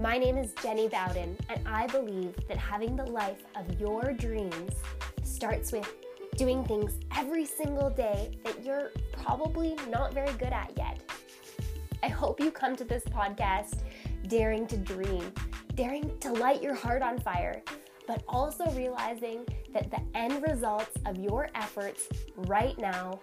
My name is Jenny Bowden, and I believe that having the life of your dreams starts with doing things every single day that you're probably not very good at yet. I hope you come to this podcast daring to dream, daring to light your heart on fire, but also realizing that the end results of your efforts right now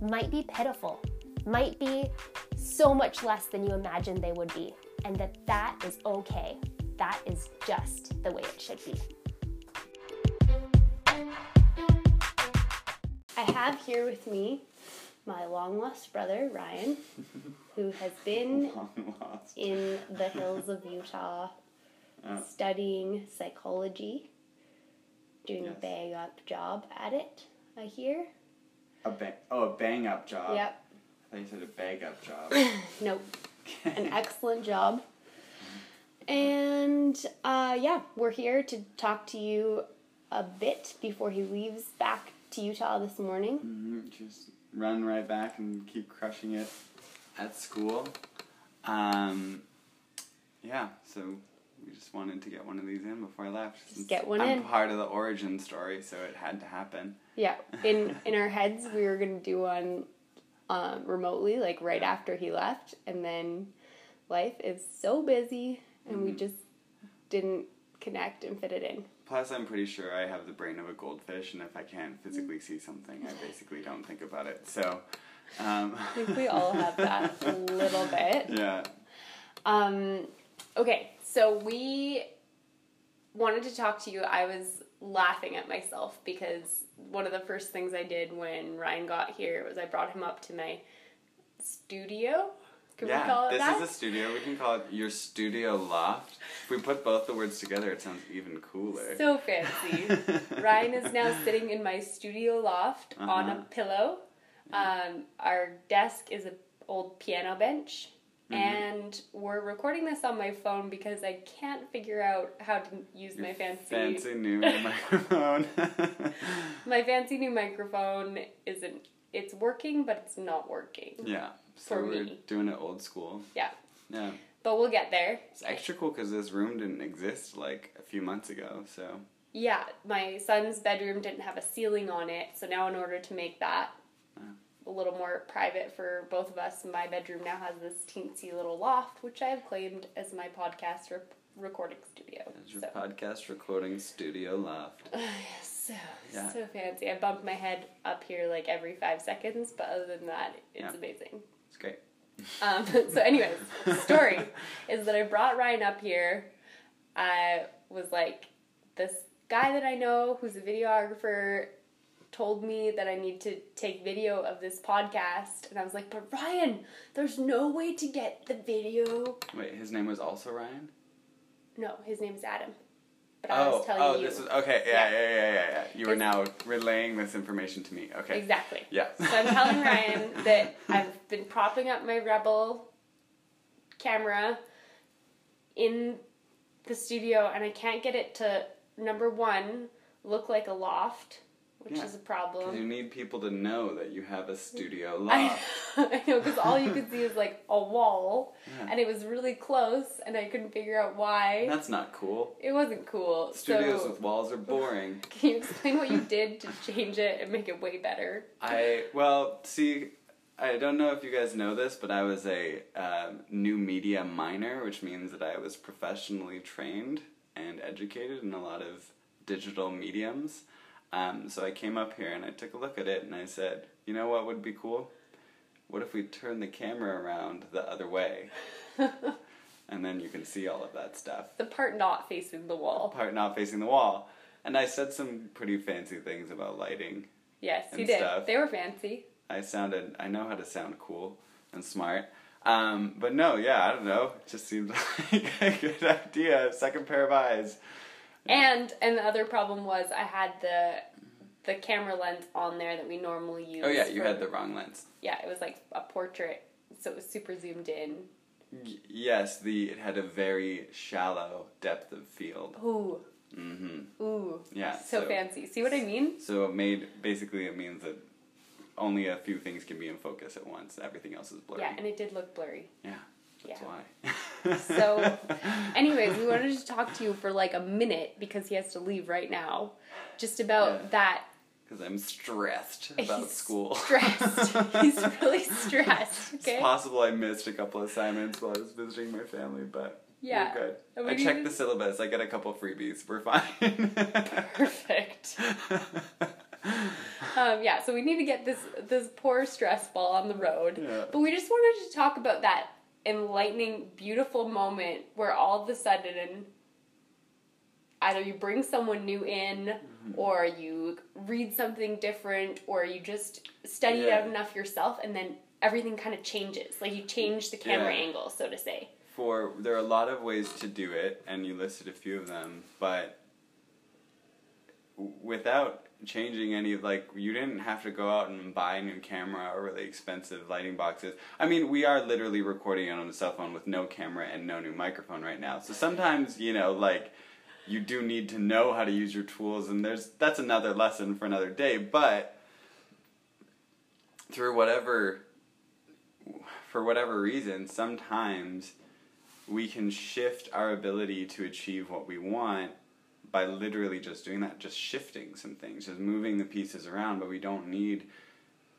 might be pitiful, might be so much less than you imagined they would be, and that that is okay. That is just the way it should be. I have here with me my long lost brother, Ryan, who has been in the hills of Utah Oh. studying psychology, doing a bang up job at it, I hear. A bang, oh, a bang up job. Yep. I thought you said a bag up job. Nope. An excellent job. And uh, yeah, we're here to talk to you a bit before he leaves back to Utah this morning. Mhm, Just run right back and keep crushing it at school. Um, yeah, so we just wanted to get one of these in before I left. since get one I'm in. part of the origin story, so it had to happen. Yeah, in in our heads, we were gonna do one um, remotely, like right after he left, and then life is so busy, and we just didn't connect and fit it in. Plus, I'm pretty sure I have the brain of a goldfish, and if I can't physically see something, I basically don't think about it. So, um, I think we all have that a little bit. yeah. Um, okay, so we wanted to talk to you. I was laughing at myself because one of the first things I did when Ryan got here was I brought him up to my studio. Can we yeah, call it this that? is a studio. We can call it your studio loft. If we put both the words together, it sounds even cooler. So fancy. Ryan is now sitting in my studio loft on a Uh-huh. pillow. Um, our desk is an old piano bench. Mm-hmm. And we're recording this on my phone because I can't figure out how to use my fancy, Fancy new microphone. my fancy new microphone isn't it's working but it's not working. yeah, so For we're me. doing it old school. Yeah. Yeah, But we'll get there. it's extra cool because this room didn't exist like a few months ago. So Yeah, my son's bedroom didn't have a ceiling on it, so now in order to make that a little more private for both of us, my bedroom now has this teensy little loft, which I have claimed as my podcast re- recording studio. that's your So, podcast recording studio loft. so, Yeah. so fancy. I bump my head up here like every five seconds, but other than that, it's Yeah. amazing. It's great. Um, so, anyways, story is that I brought Ryan up here. I was like, this guy that I know who's a videographer told me that I need to take video of this podcast. And I was like, but Ryan, there's no way to get the video. Wait, his name was also Ryan. No, his name's Adam. But I Oh, was telling oh, you. this is okay. Yeah, Yeah. yeah, yeah, yeah, yeah. You are now relaying this information to me. Okay. Exactly. Yeah. So I'm telling Ryan that I've been propping up my Rebel camera in the studio and I can't get it to number one look like a loft, which Yeah. is a problem. you need people to know that you have a studio I, loft. I know because all you could see is like a wall Yeah. and it was really close and I couldn't figure out why. That's not cool. It wasn't cool. Studios so with walls are boring. can you explain what you did to change it and make it way better? I well, see, I don't know if you guys know this, but I was a um, new media minor, which means that I was professionally trained and educated in a lot of digital mediums. Um, so I came up here and I took a look at it and I said, you know what would be cool? What if we turn the camera around the other way? and then you can see all of that stuff. The part not facing the wall. Part not facing the wall. And I said some pretty fancy things about lighting Yes, you did. stuff. They were fancy. I sounded, I know how to sound cool and smart. Um, but no, yeah, I don't know. It just seemed like a good idea. Second pair of eyes. And and the other problem was I had the the camera lens on there that we normally use. Oh yeah, you for- had the wrong lens. Yeah, it was like a portrait, so it was super zoomed in. Y- yes, the it had a very shallow depth of field. Ooh, Mm-hmm. ooh. Yeah. So, fancy. See what I mean? So it made basically it means that only a few things can be in focus at once. Everything else is blurry. Yeah, and it did look blurry. Yeah, that's Yeah. why. So, anyways, we wanted to talk to you for like a minute because he has to leave right now. Just about Yeah. that. Because I'm stressed about He's school. Stressed. He's really stressed. Okay. It's possible I missed a couple assignments while I was visiting my family, but Yeah. we're good. I checked the syllabus. I got a couple freebies. We're fine. Perfect. Um, yeah, so we need to get this this poor stress ball on the road. Yeah. But we just wanted to talk about that enlightening, beautiful moment where all of a sudden either you bring someone new in Mm-hmm. or you read something different or you just study it out enough yourself and then everything kind of changes. Like you change the camera Yeah. angle, so to say. For there are a lot of ways to do it, and you listed a few of them, but without changing any like you didn't have to go out and buy a new camera or really expensive lighting boxes. I mean, we are literally recording it on a cell phone with no camera and no new microphone right now. So sometimes, you know, like you do need to know how to use your tools and there's that's another lesson for another day, but through whatever for whatever reason, sometimes we can shift our ability to achieve what we want by literally just doing that, just shifting some things, just moving the pieces around, but we don't need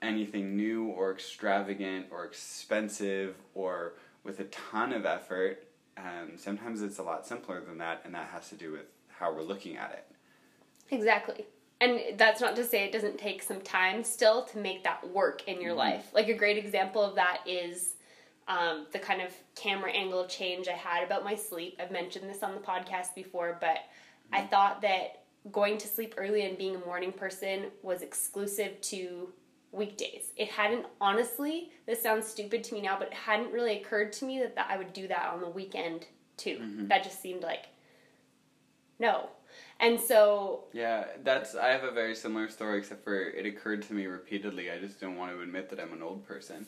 anything new or extravagant or expensive or with a ton of effort. Um, sometimes it's a lot simpler than that, and that has to do with how we're looking at it. Exactly. And that's not to say it doesn't take some time still to make that work in your life. Like a great example of that is um, the kind of camera angle change I had about my sleep. I've mentioned this on the podcast before, but I thought that going to sleep early and being a morning person was exclusive to weekdays. It hadn't, honestly, this sounds stupid to me now, but it hadn't really occurred to me that, that I would do that on the weekend too. Mm-hmm. That just seemed like, no. And so Yeah, that's. I have a very similar story, except for it occurred to me repeatedly. I just don't want to admit that I'm an old person.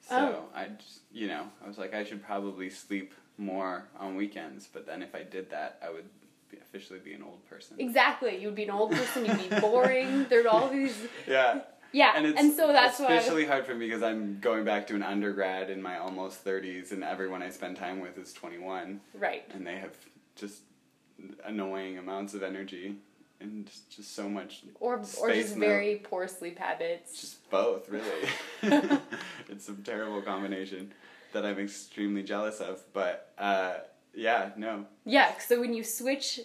So Oh. I just, you know, I was like, I should probably sleep more on weekends. But then if I did that, I would officially be an old person. Exactly. You'd be an old person, you'd be boring. There'd all these Yeah. Yeah. And And, so that's was- especially hard for me because I'm going back to an undergrad in my almost 30s, and everyone I spend time with is 21, Right. and they have just annoying amounts of energy and just, so much Or or just very poor sleep habits. Just both, really. it's a terrible combination that I'm extremely jealous of. But uh, yeah, no. Yeah, so when you switch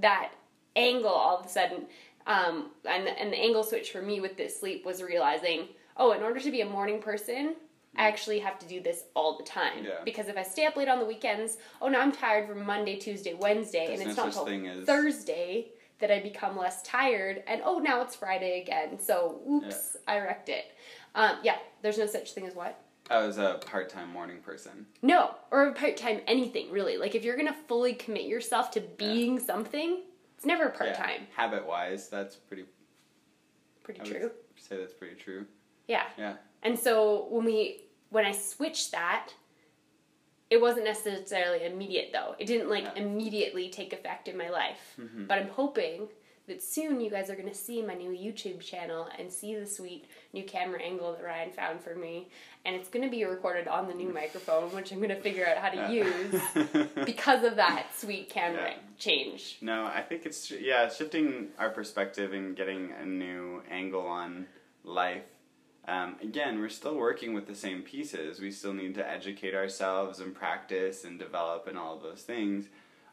that angle all of a sudden, um, and, and the angle switch for me with this sleep was realizing, oh, in order to be a morning person, I actually have to do this all the time. Yeah. Because if I stay up late on the weekends, oh, now I'm tired from Monday, Tuesday, Wednesday, There's and it's no not until as- Thursday that I become less tired, and oh, now it's Friday again. So, oops, I wrecked it. Um, yeah, there's no such thing as what? I was a part time morning person. No, or a part time anything really. Like if you're gonna fully commit yourself to being something, it's never part time. Habit wise, that's pretty. Pretty I true. would say that's pretty true. Yeah. Yeah. And so when we when I switched that, it wasn't necessarily immediate though. It didn't like Yeah. immediately take effect in my life. Mhm. But I'm hoping that soon you guys are gonna see my new YouTube channel and see the sweet new camera angle that Ryan found for me. And it's gonna be recorded on the new microphone, which I'm gonna figure out how to use because of that sweet camera Yeah. change. No, I think it's yeah, shifting our perspective and getting a new angle on life. Um, again, we're still working with the same pieces. We still need to educate ourselves and practice and develop and all of those things.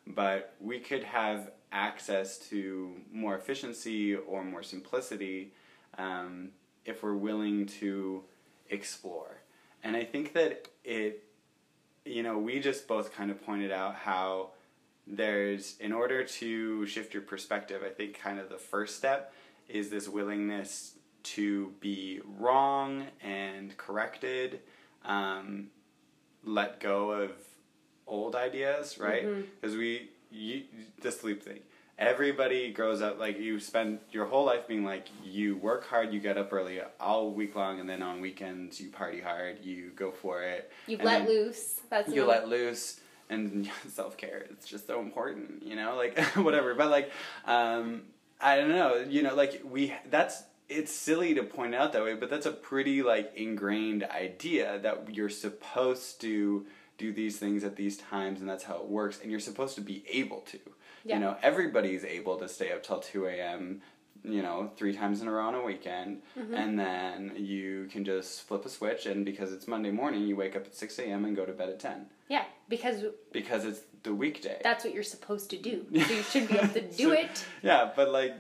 But we could have access to more efficiency or more simplicity um, if we're willing to explore. And I think that it, you know, we just both kind of pointed out how there's in order to shift your perspective i think kind of the first step is this willingness to be wrong and corrected um, let go of old ideas right because we you, the sleep thing everybody grows up like you spend your whole life being like you work hard you get up early all week long and then on weekends you party hard you go for it You let loose. That's you let loose and self-care it's just so important you know like whatever but like um i don't know you know like we that's it's silly to point out that way but that's a pretty like ingrained idea that you're supposed to do these things at these times and that's how it works and you're supposed to be able to Yeah. you know everybody's able to stay up till 2 a.m you know three times in a row on a weekend Mm-hmm. and then you can just flip a switch and because it's monday morning you wake up at 6 a.m and go to bed at 10 Yeah, because because it's the weekday that's what you're supposed to do. So you should be able to do So- it. yeah but like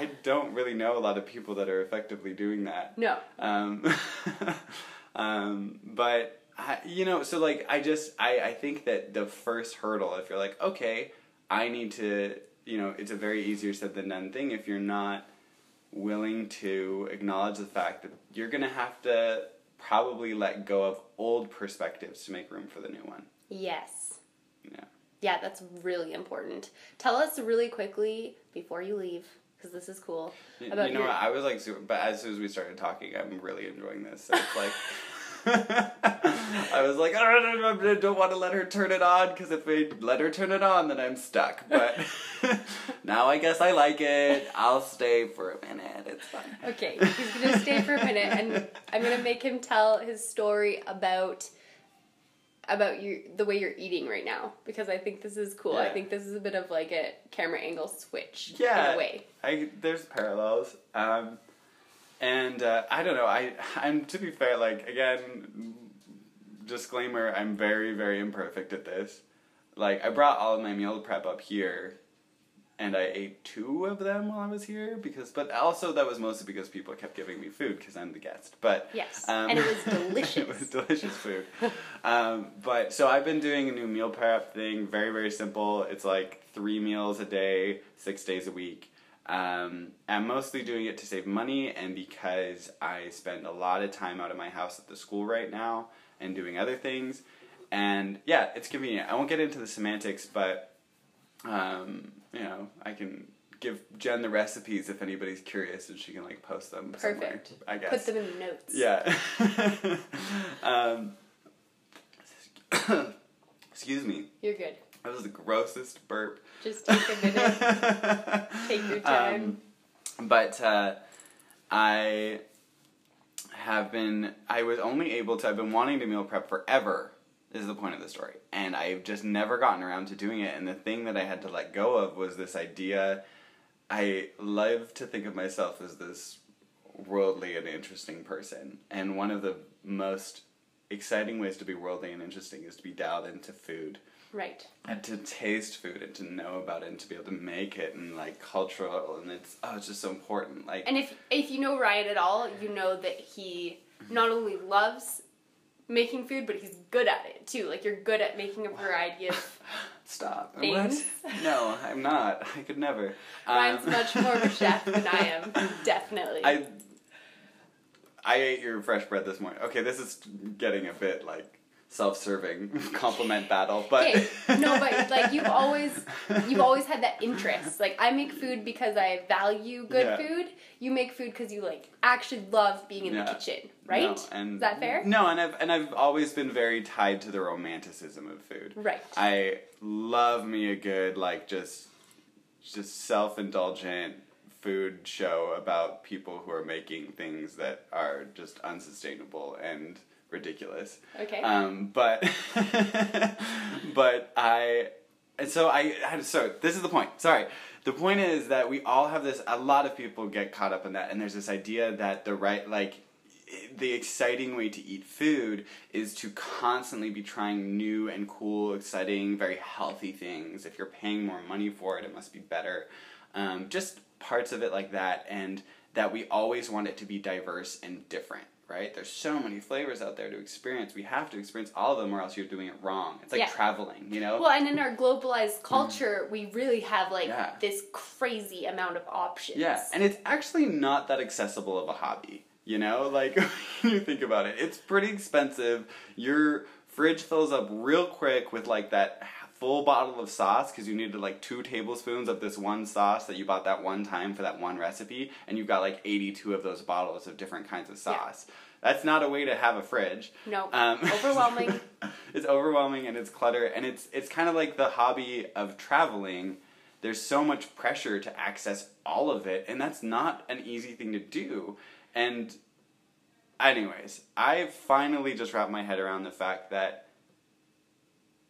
i don't really know a lot of people that are effectively doing that No. um, um, but I, you know, so like I just I I think that the first hurdle, if you're like, okay, I need to, you know, it's a very easier said than done thing if you're not willing to acknowledge the fact that you're gonna have to probably let go of old perspectives to make room for the new one. Yes. Yeah. Yeah, that's really important. Tell us really quickly before you leave, because this is cool. About you know, your- what, I was like, super, but as soon as we started talking, I'm really enjoying this. So it's like, I was like, I don't, I don't want to let her turn it on because if I let her turn it on, then I'm stuck. But now I guess I like it. I'll stay for a minute. It's fine. Okay, he's gonna stay for a minute, and I'm gonna make him tell his story about about you the way you're eating right now because I think this is cool. I think this is a bit of like a camera angle switch Yeah. in a way. I there's parallels. Um, and uh, I don't know. I I'm to be fair, like again, disclaimer. I'm very very imperfect at this. Like I brought all of my meal prep up here, and I ate two of them while I was here because. But also that was mostly because people kept giving me food because I'm the guest. But Yes, um, and it was delicious. it was delicious food. um, but so I've been doing a new meal prep thing. Very very simple. It's like three meals a day, six days a week. Um, I'm mostly doing it to save money and because I spend a lot of time out of my house at the school right now and doing other things. And yeah, it's convenient. I won't get into the semantics, but um, you know, I can give Jen the recipes if anybody's curious and she can like post them Perfect. somewhere. I guess. Put them in the notes. Yeah. um, excuse me. You're good. That was the grossest burp. Just take a minute. Take your time. Um, but uh, I have been, I was only able to, I've been wanting to meal prep forever, is the point of the story. And I've just never gotten around to doing it. And the thing that I had to let go of was this idea. I love to think of myself as this worldly and interesting person. And one of the most exciting ways to be worldly and interesting is to be dialed into food Right. and to taste food and to know about it and to be able to make it and like cultural and it's oh it's just so important like And if if you know Ryan at all, you know that he not only loves making food, but he's good at it too. Like you're good at making a variety of. stop things. what no i'm not i could never Ryan's Um, much more of a chef than I am, definitely. i i ate your fresh bread this morning okay this is getting a bit like self-serving compliment battle but Okay, no, but like you've always you've always had that interest. Like I make food because I value good Yeah. food. You make food because you like actually love being in Yeah. the kitchen, right? No, and Is that fair? No, and I've and I've always been very tied to the romanticism of food. Right. I love me a good like just just self-indulgent food show about people who are making things that are just unsustainable and ridiculous. Okay. Um, but but I and so I I- so this is the point. Sorry. The point is that we all have this a lot of people get caught up in that and there's this idea that the right like the exciting way to eat food is to constantly be trying new and cool, exciting, very healthy things. If you're paying more money for it, it must be better. Um, just parts of it like that, and that we always want it to be diverse and different, right? There's so many flavors out there to experience. We have to experience all of them, or else you're doing it wrong. It's like Yeah. traveling, you know? Well, and in our globalized culture, we really have like Mm. Yeah. this crazy amount of options. Yeah, and it's actually not that accessible of a hobby. You know, like when you think about it, it's pretty expensive. Your fridge fills up real quick with like that full bottle of sauce because you needed like two tablespoons of this one sauce that you bought that one time for that one recipe, and you've got like 82 of those bottles of different kinds of Yeah. sauce. That's not a way to have a fridge. No, Um, overwhelming. it's overwhelming and it's clutter and it's it's kind of like the hobby of traveling. There's so much pressure to access all of it, and that's not an easy thing to do. And anyways, I finally just wrapped my head around the fact that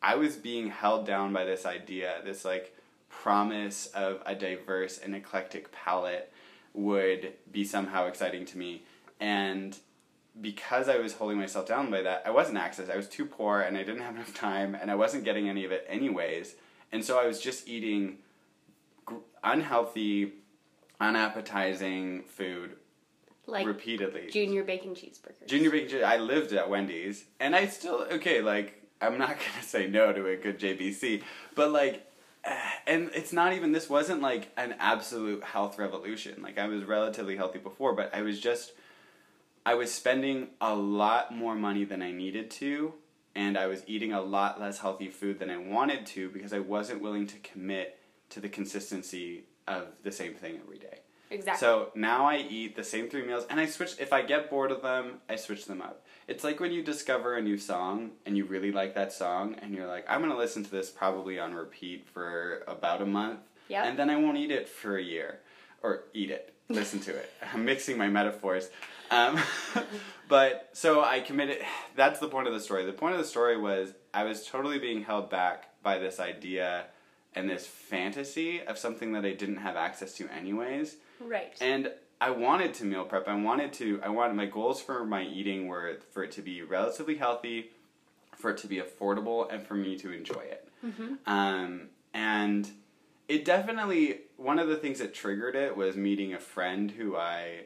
I was being held down by this idea, this like promise of a diverse and eclectic palette would be somehow exciting to me. And because I was holding myself down by that, I wasn't access. I was too poor and I didn't have enough time and I wasn't getting any of it anyways. And so I was just eating unhealthy, unappetizing food Like repeatedly. junior bacon cheeseburgers. Junior bacon. I lived at Wendy's, and I still okay. Like I'm not gonna say no to a good JBC, but like, and it's not even. This wasn't like an absolute health revolution. Like I was relatively healthy before, but I was just, I was spending a lot more money than I needed to, and I was eating a lot less healthy food than I wanted to because I wasn't willing to commit to the consistency of the same thing every day. Exactly. So now I eat the same three meals and I switch if I get bored of them, I switch them up. It's like when you discover a new song and you really like that song and you're like, I'm gonna listen to this probably on repeat for about a month. Yep. And then I won't eat it for a year. Or eat it. Listen to it. I'm mixing my metaphors. Um, but so I committed that's the point of the story. The point of the story was I was totally being held back by this idea and this fantasy of something that I didn't have access to anyways. right. And I wanted to meal prep. I wanted to. I wanted my goals for my eating were for it to be relatively healthy, for it to be affordable, and for me to enjoy it. Um, and it definitely one of the things that triggered it was meeting a friend who I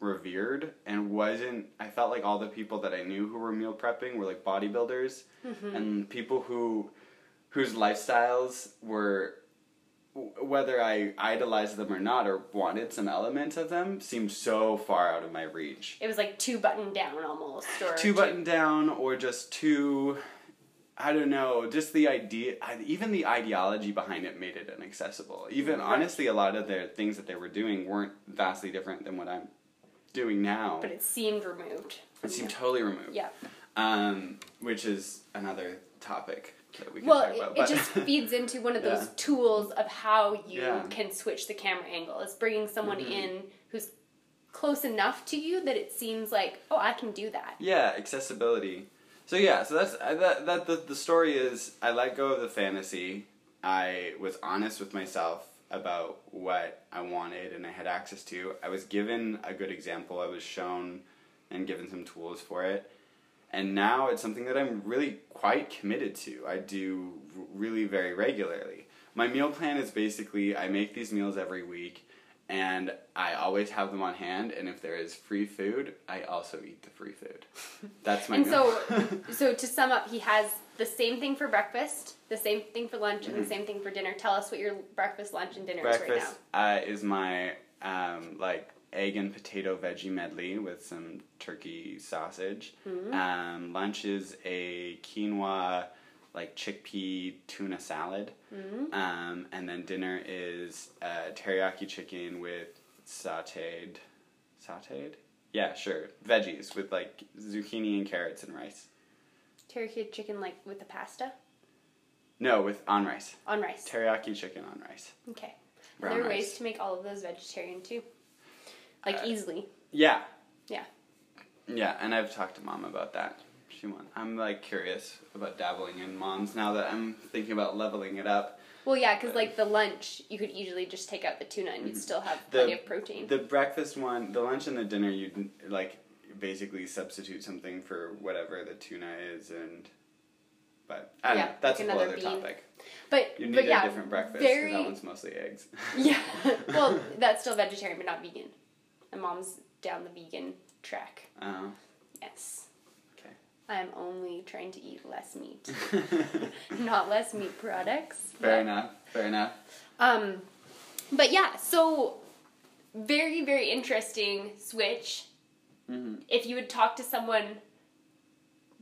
revered and wasn't. I felt like all the people that I knew who were meal prepping were like bodybuilders and people who whose lifestyles were whether I idolized them or not or wanted some element of them seemed so far out of my reach. it was like two button down almost, or Too buttoned down or just too I don't know, just the idea even the ideology behind it made it inaccessible. Even Right. honestly a lot of the things that they were doing weren't vastly different than what I'm doing now. But it seemed removed. it seemed totally removed. Yeah. Um, which is another topic that we can Well, talk it, about. it just feeds into one of those Yeah. tools of how you Yeah. can switch the camera angle. It's bringing someone Mm-hmm. in who's close enough to you that it seems like, oh, I can do that. Yeah, accessibility. So yeah, so that's that. That the, the story is I let go of the fantasy. I was honest with myself about what I wanted and I had access to. I was given a good example. I was shown and given some tools for it. And now it's something that I'm really quite committed to. I do really very regularly. My meal plan is basically I make these meals every week and I always have them on hand and if there is free food, I also eat the free food. That's my And meal. so, so to sum up, he has the same thing for breakfast, the same thing for lunch, and the same thing for dinner. Tell us what your breakfast, lunch, and dinner is right Mm-hmm. breakfast uh, is my um, like egg and potato veggie medley with some turkey sausage. Mm-hmm. Um, lunch is a quinoa like chickpea tuna salad, Mm-hmm. um, and then dinner is uh, teriyaki chicken with sautéed, sautéed. Yeah, sure. Veggies with like zucchini and carrots and rice. Teriyaki chicken, like with the pasta No, with on rice. on rice. Teriyaki chicken on rice. Okay. Are Brown there rice. ways to make all of those vegetarian too? Like Uh, easily. Yeah. Yeah. Yeah, and I've talked to mom about that. She want. I'm like curious about dabbling in moms now that I'm thinking about leveling it up. Well, yeah, because like the lunch, you could easily just take out the tuna and you'd still have plenty of protein. Mm-hmm. The breakfast one, the lunch and the dinner, you'd like basically substitute something for whatever the tuna is, and but I don't Yeah, know. That's like a whole another other bean. topic. but You need but a different breakfast. 'cause Very that one's mostly eggs. yeah. well, that's still vegetarian, but not vegan. My mom's down the vegan track. Oh, Yes. okay. I'm only trying to eat less meat, not less meat products. Fair but- enough. Fair enough. Um, but yeah, so very very interesting switch. hmm If you would talk to someone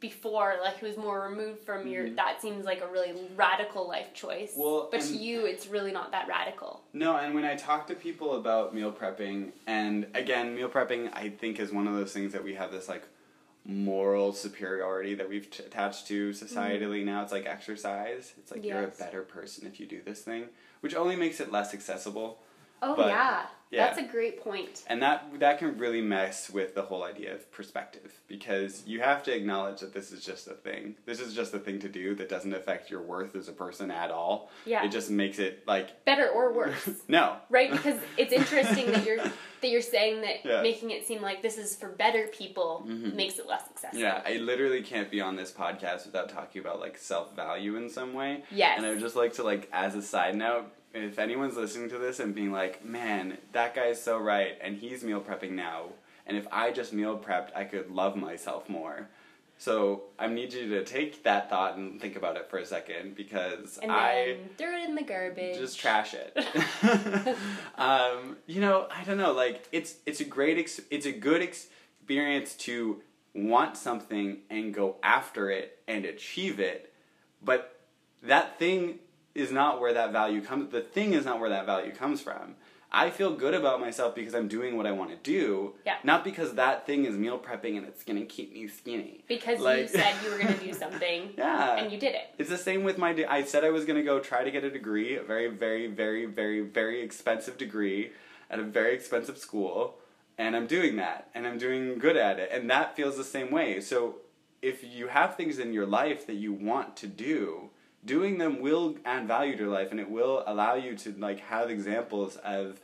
before, like who was more removed from your, that seems like a really radical life choice. Mm-hmm. Well, but to you, it's really not that radical. No, and when I talk to people about meal prepping, and again, meal prepping, I think is one of those things that we have this like moral superiority that we've t- attached to societally now. It's like exercise. It's like you're a better person if you do this thing, which only makes it less accessible. Oh But- yeah, Yeah. That's a great point. And that that can really mess with the whole idea of perspective because you have to acknowledge that this is just a thing. This is just a thing to do that doesn't affect your worth as a person at all. Yeah. It just makes it like Better or worse. no. Right, because it's interesting that you're that you're saying that Yeah. making it seem like this is for better people mm-hmm. makes it less accessible. Yeah, I literally can't be on this podcast without talking about like self value in some way. Yes. And I would just like to like as a side note, if anyone's listening to this and being like, "Man, that guy's so right," and he's meal prepping now, and if I just meal prepped, I could love myself more. So I need you to take that thought and think about it for a second because And I throw it in the garbage. just trash it. um, you know, I don't know. Like it's it's a great ex- it's a good experience to want something and go after it and achieve it, but that thing is not where that value comes. The thing is not where that value comes from. I feel good about myself because I'm doing what I want to do, Yeah. not because that thing is meal prepping and it's gonna keep me skinny. because you said you were going to do something Yeah, and you did it. it's the same with my. De- I said I was going to go try to get a degree, a very, very, very, very, very expensive degree at a very expensive school, and I'm doing that, and I'm doing good at it, and that feels the same way. So, if you have things in your life that you want to do, doing them will add value to your life, and it will allow you to like have examples of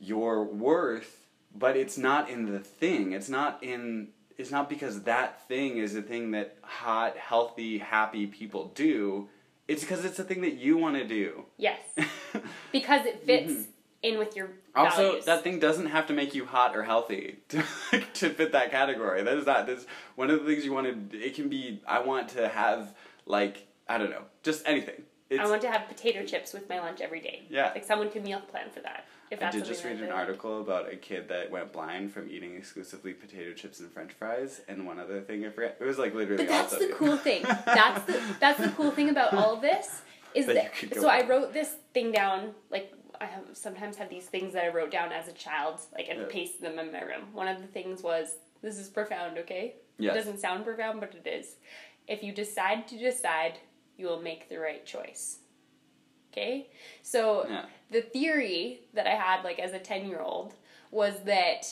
your worth, but it's not in the thing. It's not in it's not because that thing is a thing that hot, healthy, happy people do. It's because it's a thing that you want to do. Yes, because it fits in with your Mm-hmm. also, values. that thing doesn't have to make you hot or healthy to, to fit that category. That is not this one of the things you want to. It can be. I want to have like I don't know, just anything. It's, I want to have potato chips with my lunch every day. Yeah. like someone could meal plan for that. If I did just read an article about a kid that went blind from eating exclusively potato chips and French fries, and one other thing I forget. It was like literally. But that's also, the cool thing. That's the that's the cool thing about all of this is That that. you could so I wrote this thing down. Like I have sometimes have these things that I wrote down as a child, like and Yeah. pasted them in my room. One of the things was this is profound. Okay, Yes. it doesn't sound profound, but it is. If you decide to decide, you will make the right choice. Okay, so Yeah. the theory that I had, like as a 10 year old, was that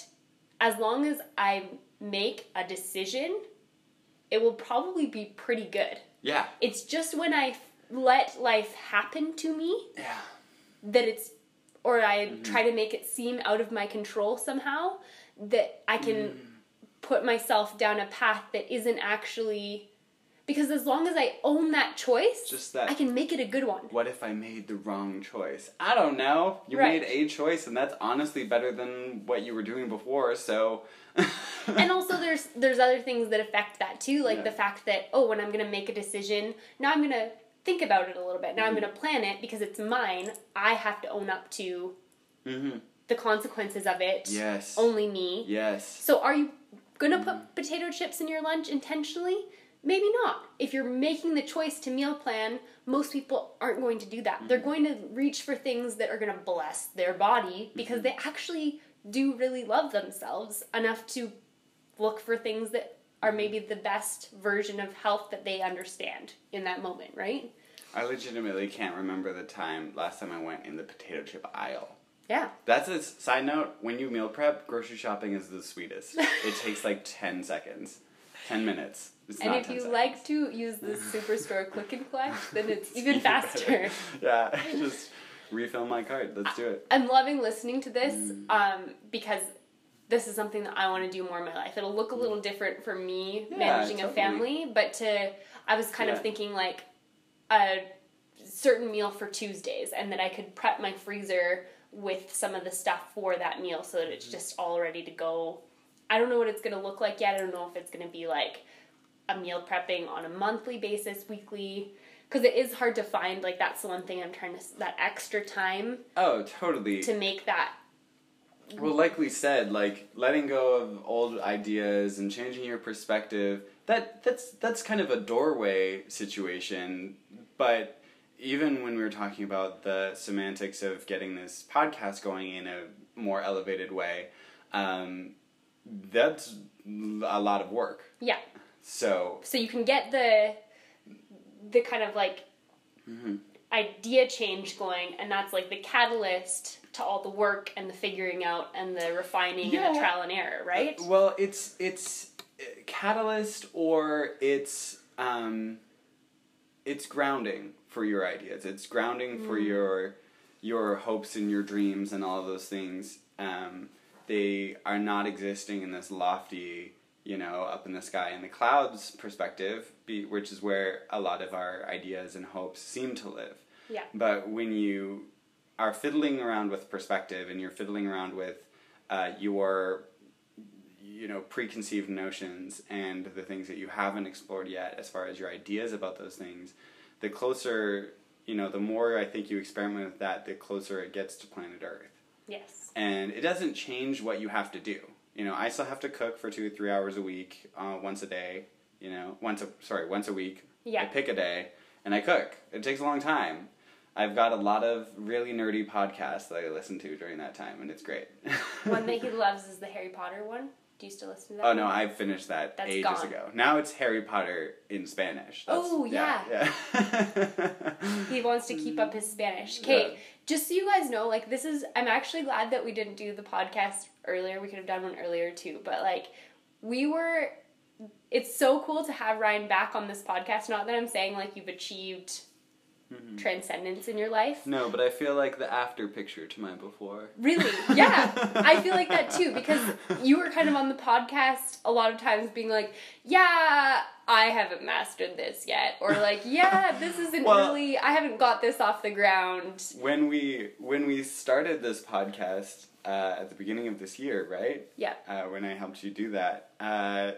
as long as I make a decision, it will probably be pretty good. Yeah. It's just when I f- let life happen to me Yeah. that it's, or I Mm-hmm. try to make it seem out of my control somehow, that I can Mm. put myself down a path that isn't actually. Because as long as I own that choice, Just that- I can make it a good one. What if I made the wrong choice? I don't know. You Right. made a choice, and that's honestly better than what you were doing before. So. and also there's there's other things that affect that too like Yeah. the fact that oh when i'm to make a decision now i'm to think about it a little bit now i'm Mm-hmm. going to plan it because it's mine i have to own up to hmm the consequences of it Yes. only me Yes. so are you going to put potato chips in your lunch intentionally maybe not if you're making the choice to meal plan most people aren't going to do that they're Mm-hmm. going to reach for things that are going to bless their body because they actually do really love themselves enough to look for things that are maybe the best version of health that they understand in that moment right I legitimately can't remember the time last time I went in the potato chip aisle. yeah That's a side note. When you meal prep, grocery shopping is the sweetest. it takes like ten seconds, ten minutes. It's and if you seconds. like to use the superstore click and collect then it's even even faster yeah, just refill my cart. Let's do it. I'm loving listening to this Mm. um, because this is something that I want to do more in my life. It'll look a little different for me Yeah, managing totally. a family, but to I was kind Yeah. of thinking like a certain meal for Tuesdays, and that I could prep my freezer with some of the stuff for that meal so that Mm-hmm. it's just all ready to go. I don't know what it's gonna look like yet. I don't know if it's gonna be like a meal prepping on a monthly basis, weekly. Because it is hard to find, like that's the one thing I'm trying to that extra time Oh, totally. to make that Well, like we said, like letting go of old ideas and changing your perspective. That that's that's kind of a doorway situation. But even when we were talking about the semantics of getting this podcast going in a more elevated way, um, that's a lot of work. yeah So so you can get the the kind of like Mhm. idea change going and that's like the catalyst to all the work and the figuring out and the refining and the trial and error, right? Well, it's it's uh, catalyst or it's um, it's grounding for your ideas. It's grounding for your your hopes and your dreams and all of those things. Um, they are not existing in this lofty, you know, up in the sky in the clouds perspective, be, which is where a lot of our ideas and hopes seem to live. Yeah. But when you are fiddling around with perspective and you're fiddling around with uh, your you know preconceived notions and the things that you haven't explored yet as far as your ideas about those things the closer you know the more i think you experiment with that the closer it gets to planet earth Yes. and it doesn't change what you have to do you know i still have to cook for two or three hours a week uh, once a day you know once a sorry once a week Yeah. i pick a day and i cook it takes a long time i've got a lot of really nerdy podcasts that i listen to during that time and it's great one that he loves is the Harry Potter one. Do you still listen to that? Oh no, one? I finished that That's ages gone. ago. Now it's Harry Potter in Spanish. That's- Oh, yeah. yeah. He wants to keep up his Spanish. Okay, Yeah. just so you guys know, like this is I'm actually glad that we didn't do the podcast earlier. We could have done one earlier too, but like we were it's so cool to have Ryan back on this podcast. Not that I'm saying like you've achieved Mm-hmm. transcendence in your life. no, but I feel like the after picture to my before. Really? Yeah. I feel like that too because you were kind of on the podcast a lot of times being like, "Yeah, I haven't mastered this yet." Or like, "Yeah, this isn't Well- really I haven't got this off the ground." When we when we started this podcast uh, at the beginning of this year, right? Yeah. Uh, when I helped you do that, uh,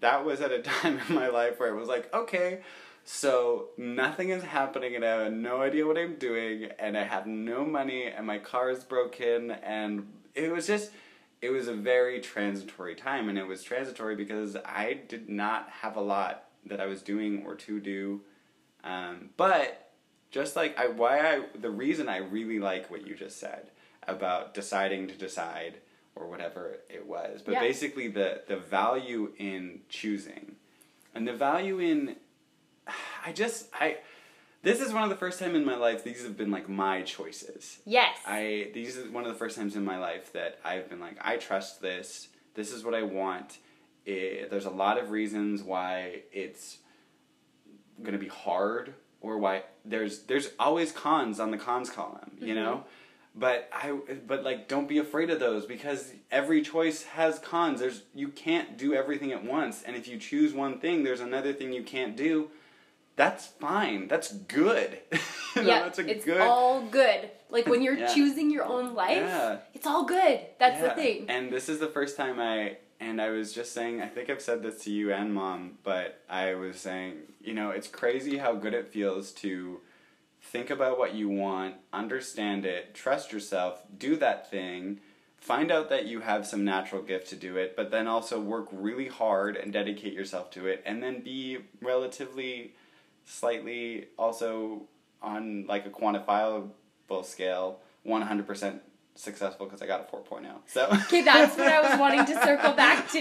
that was at a time in my life where it was like, okay, so nothing is happening and I have no idea what I'm doing and I have no money and my car is broken and it was just it was a very transitory time and it was transitory because I did not have a lot that I was doing or to do. Um, but just like I why I the reason I really like what you just said about deciding to decide or whatever it was. But Yeah. basically the the value in choosing and the value in I just I this is one of the first time in my life these have been like my choices. Yes. I these is one of the first times in my life that I've been like I trust this. This is what I want. It, there's a lot of reasons why it's going to be hard or why there's there's always cons on the cons column, you mm-hmm. know? But I but like don't be afraid of those because every choice has cons. There's you can't do everything at once and if you choose one thing there's another thing you can't do. That's fine. That's good. you know, yeah, that's a it's good all good. Like when you're Yeah. choosing your own life, Yeah. it's all good. That's the thing. And this is the first time I and I was just saying I think I've said this to you and mom, but I was saying, you know, it's crazy how good it feels to think about what you want, understand it, trust yourself, do that thing, find out that you have some natural gift to do it, but then also work really hard and dedicate yourself to it and then be relatively slightly also on like a quantifiable scale 100% successful because I got a 4.0. So Okay, that's what I was wanting to circle back to.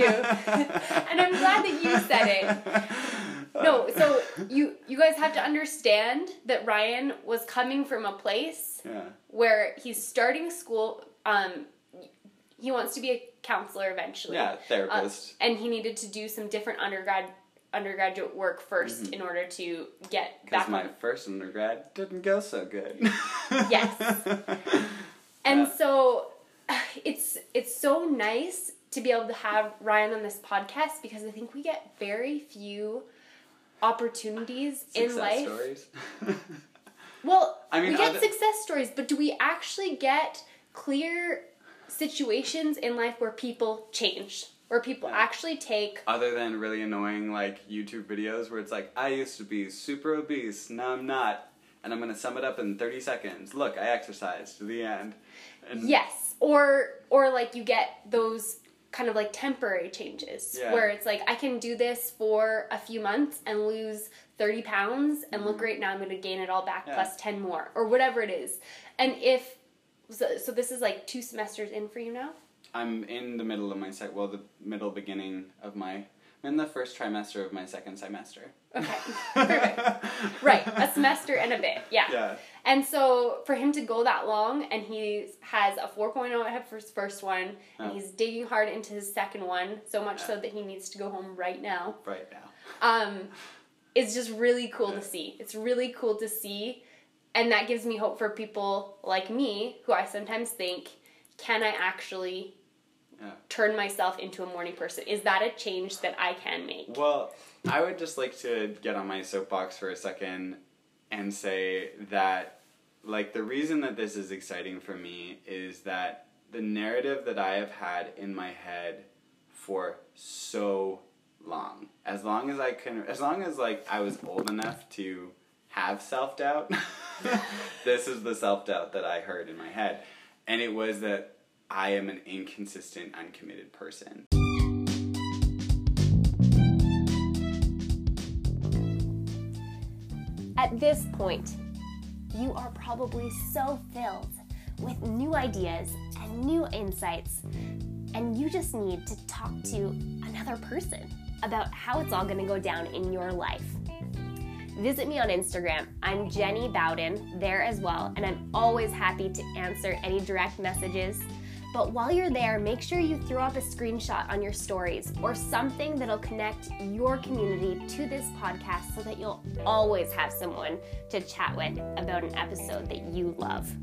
and I'm glad that you said it. No, so you you guys have to understand that Ryan was coming from a place Yeah. where he's starting school um he wants to be a counselor eventually. Yeah, therapist. and he needed to do some different undergrad undergraduate work 1st mm-hmm. in order to get Because my on first undergrad didn't go so good. Yes. And Yeah. so it's it's so nice to be able to have Ryan on this podcast because I think we get very few opportunities in life. stories. Well, I mean, we get success stories, but do we actually get clear situations in life where people change? Where people Yeah. actually take Other than really annoying like YouTube videos where it's like, I used to be super obese, now I'm not. And I'm gonna sum it up in 30 seconds. Look, I exercised to the end. And Yes, or or like you get those kind of like temporary changes Yeah. where it's like I can do this for a few months and lose 30 pounds and look great now I'm going to gain it all back Mm-hmm. Yeah. plus 10 more or whatever it is. And if so, so this is like two semesters in for you now? I'm in the middle of my sec well, the middle beginning of my I'm in the first trimester of my second semester. Okay, perfect. right, a semester and a bit. Yeah. Yeah. And so for him to go that long, and he has a 4.0 at his first one, and Oh. he's digging hard into his second one, so much so that he needs to go home right now. Right now. um, it's just really cool Yeah. to see. It's really cool to see, and that gives me hope for people like me who I sometimes think, can I actually Yeah. turn myself into a morning person? Is that a change that I can make? Well, I would just like to get on my soapbox for a second and say that, like, the reason that this is exciting for me is that the narrative that I have had in my head for so long, as long as I can, as long as, like, I was old enough to have self doubt, this is the self doubt that I heard in my head. And it was that I am an inconsistent, uncommitted person. At this point, you are probably so filled with new ideas and new insights, and you just need to talk to another person about how it's all gonna go down in your life. Visit me on Instagram. I'm Jenny Bowden there as well, and I'm always happy to answer any direct messages. But while you're there, make sure you throw up a screenshot on your stories or something that'll connect your community to this podcast so that you'll always have someone to chat with about an episode that you love.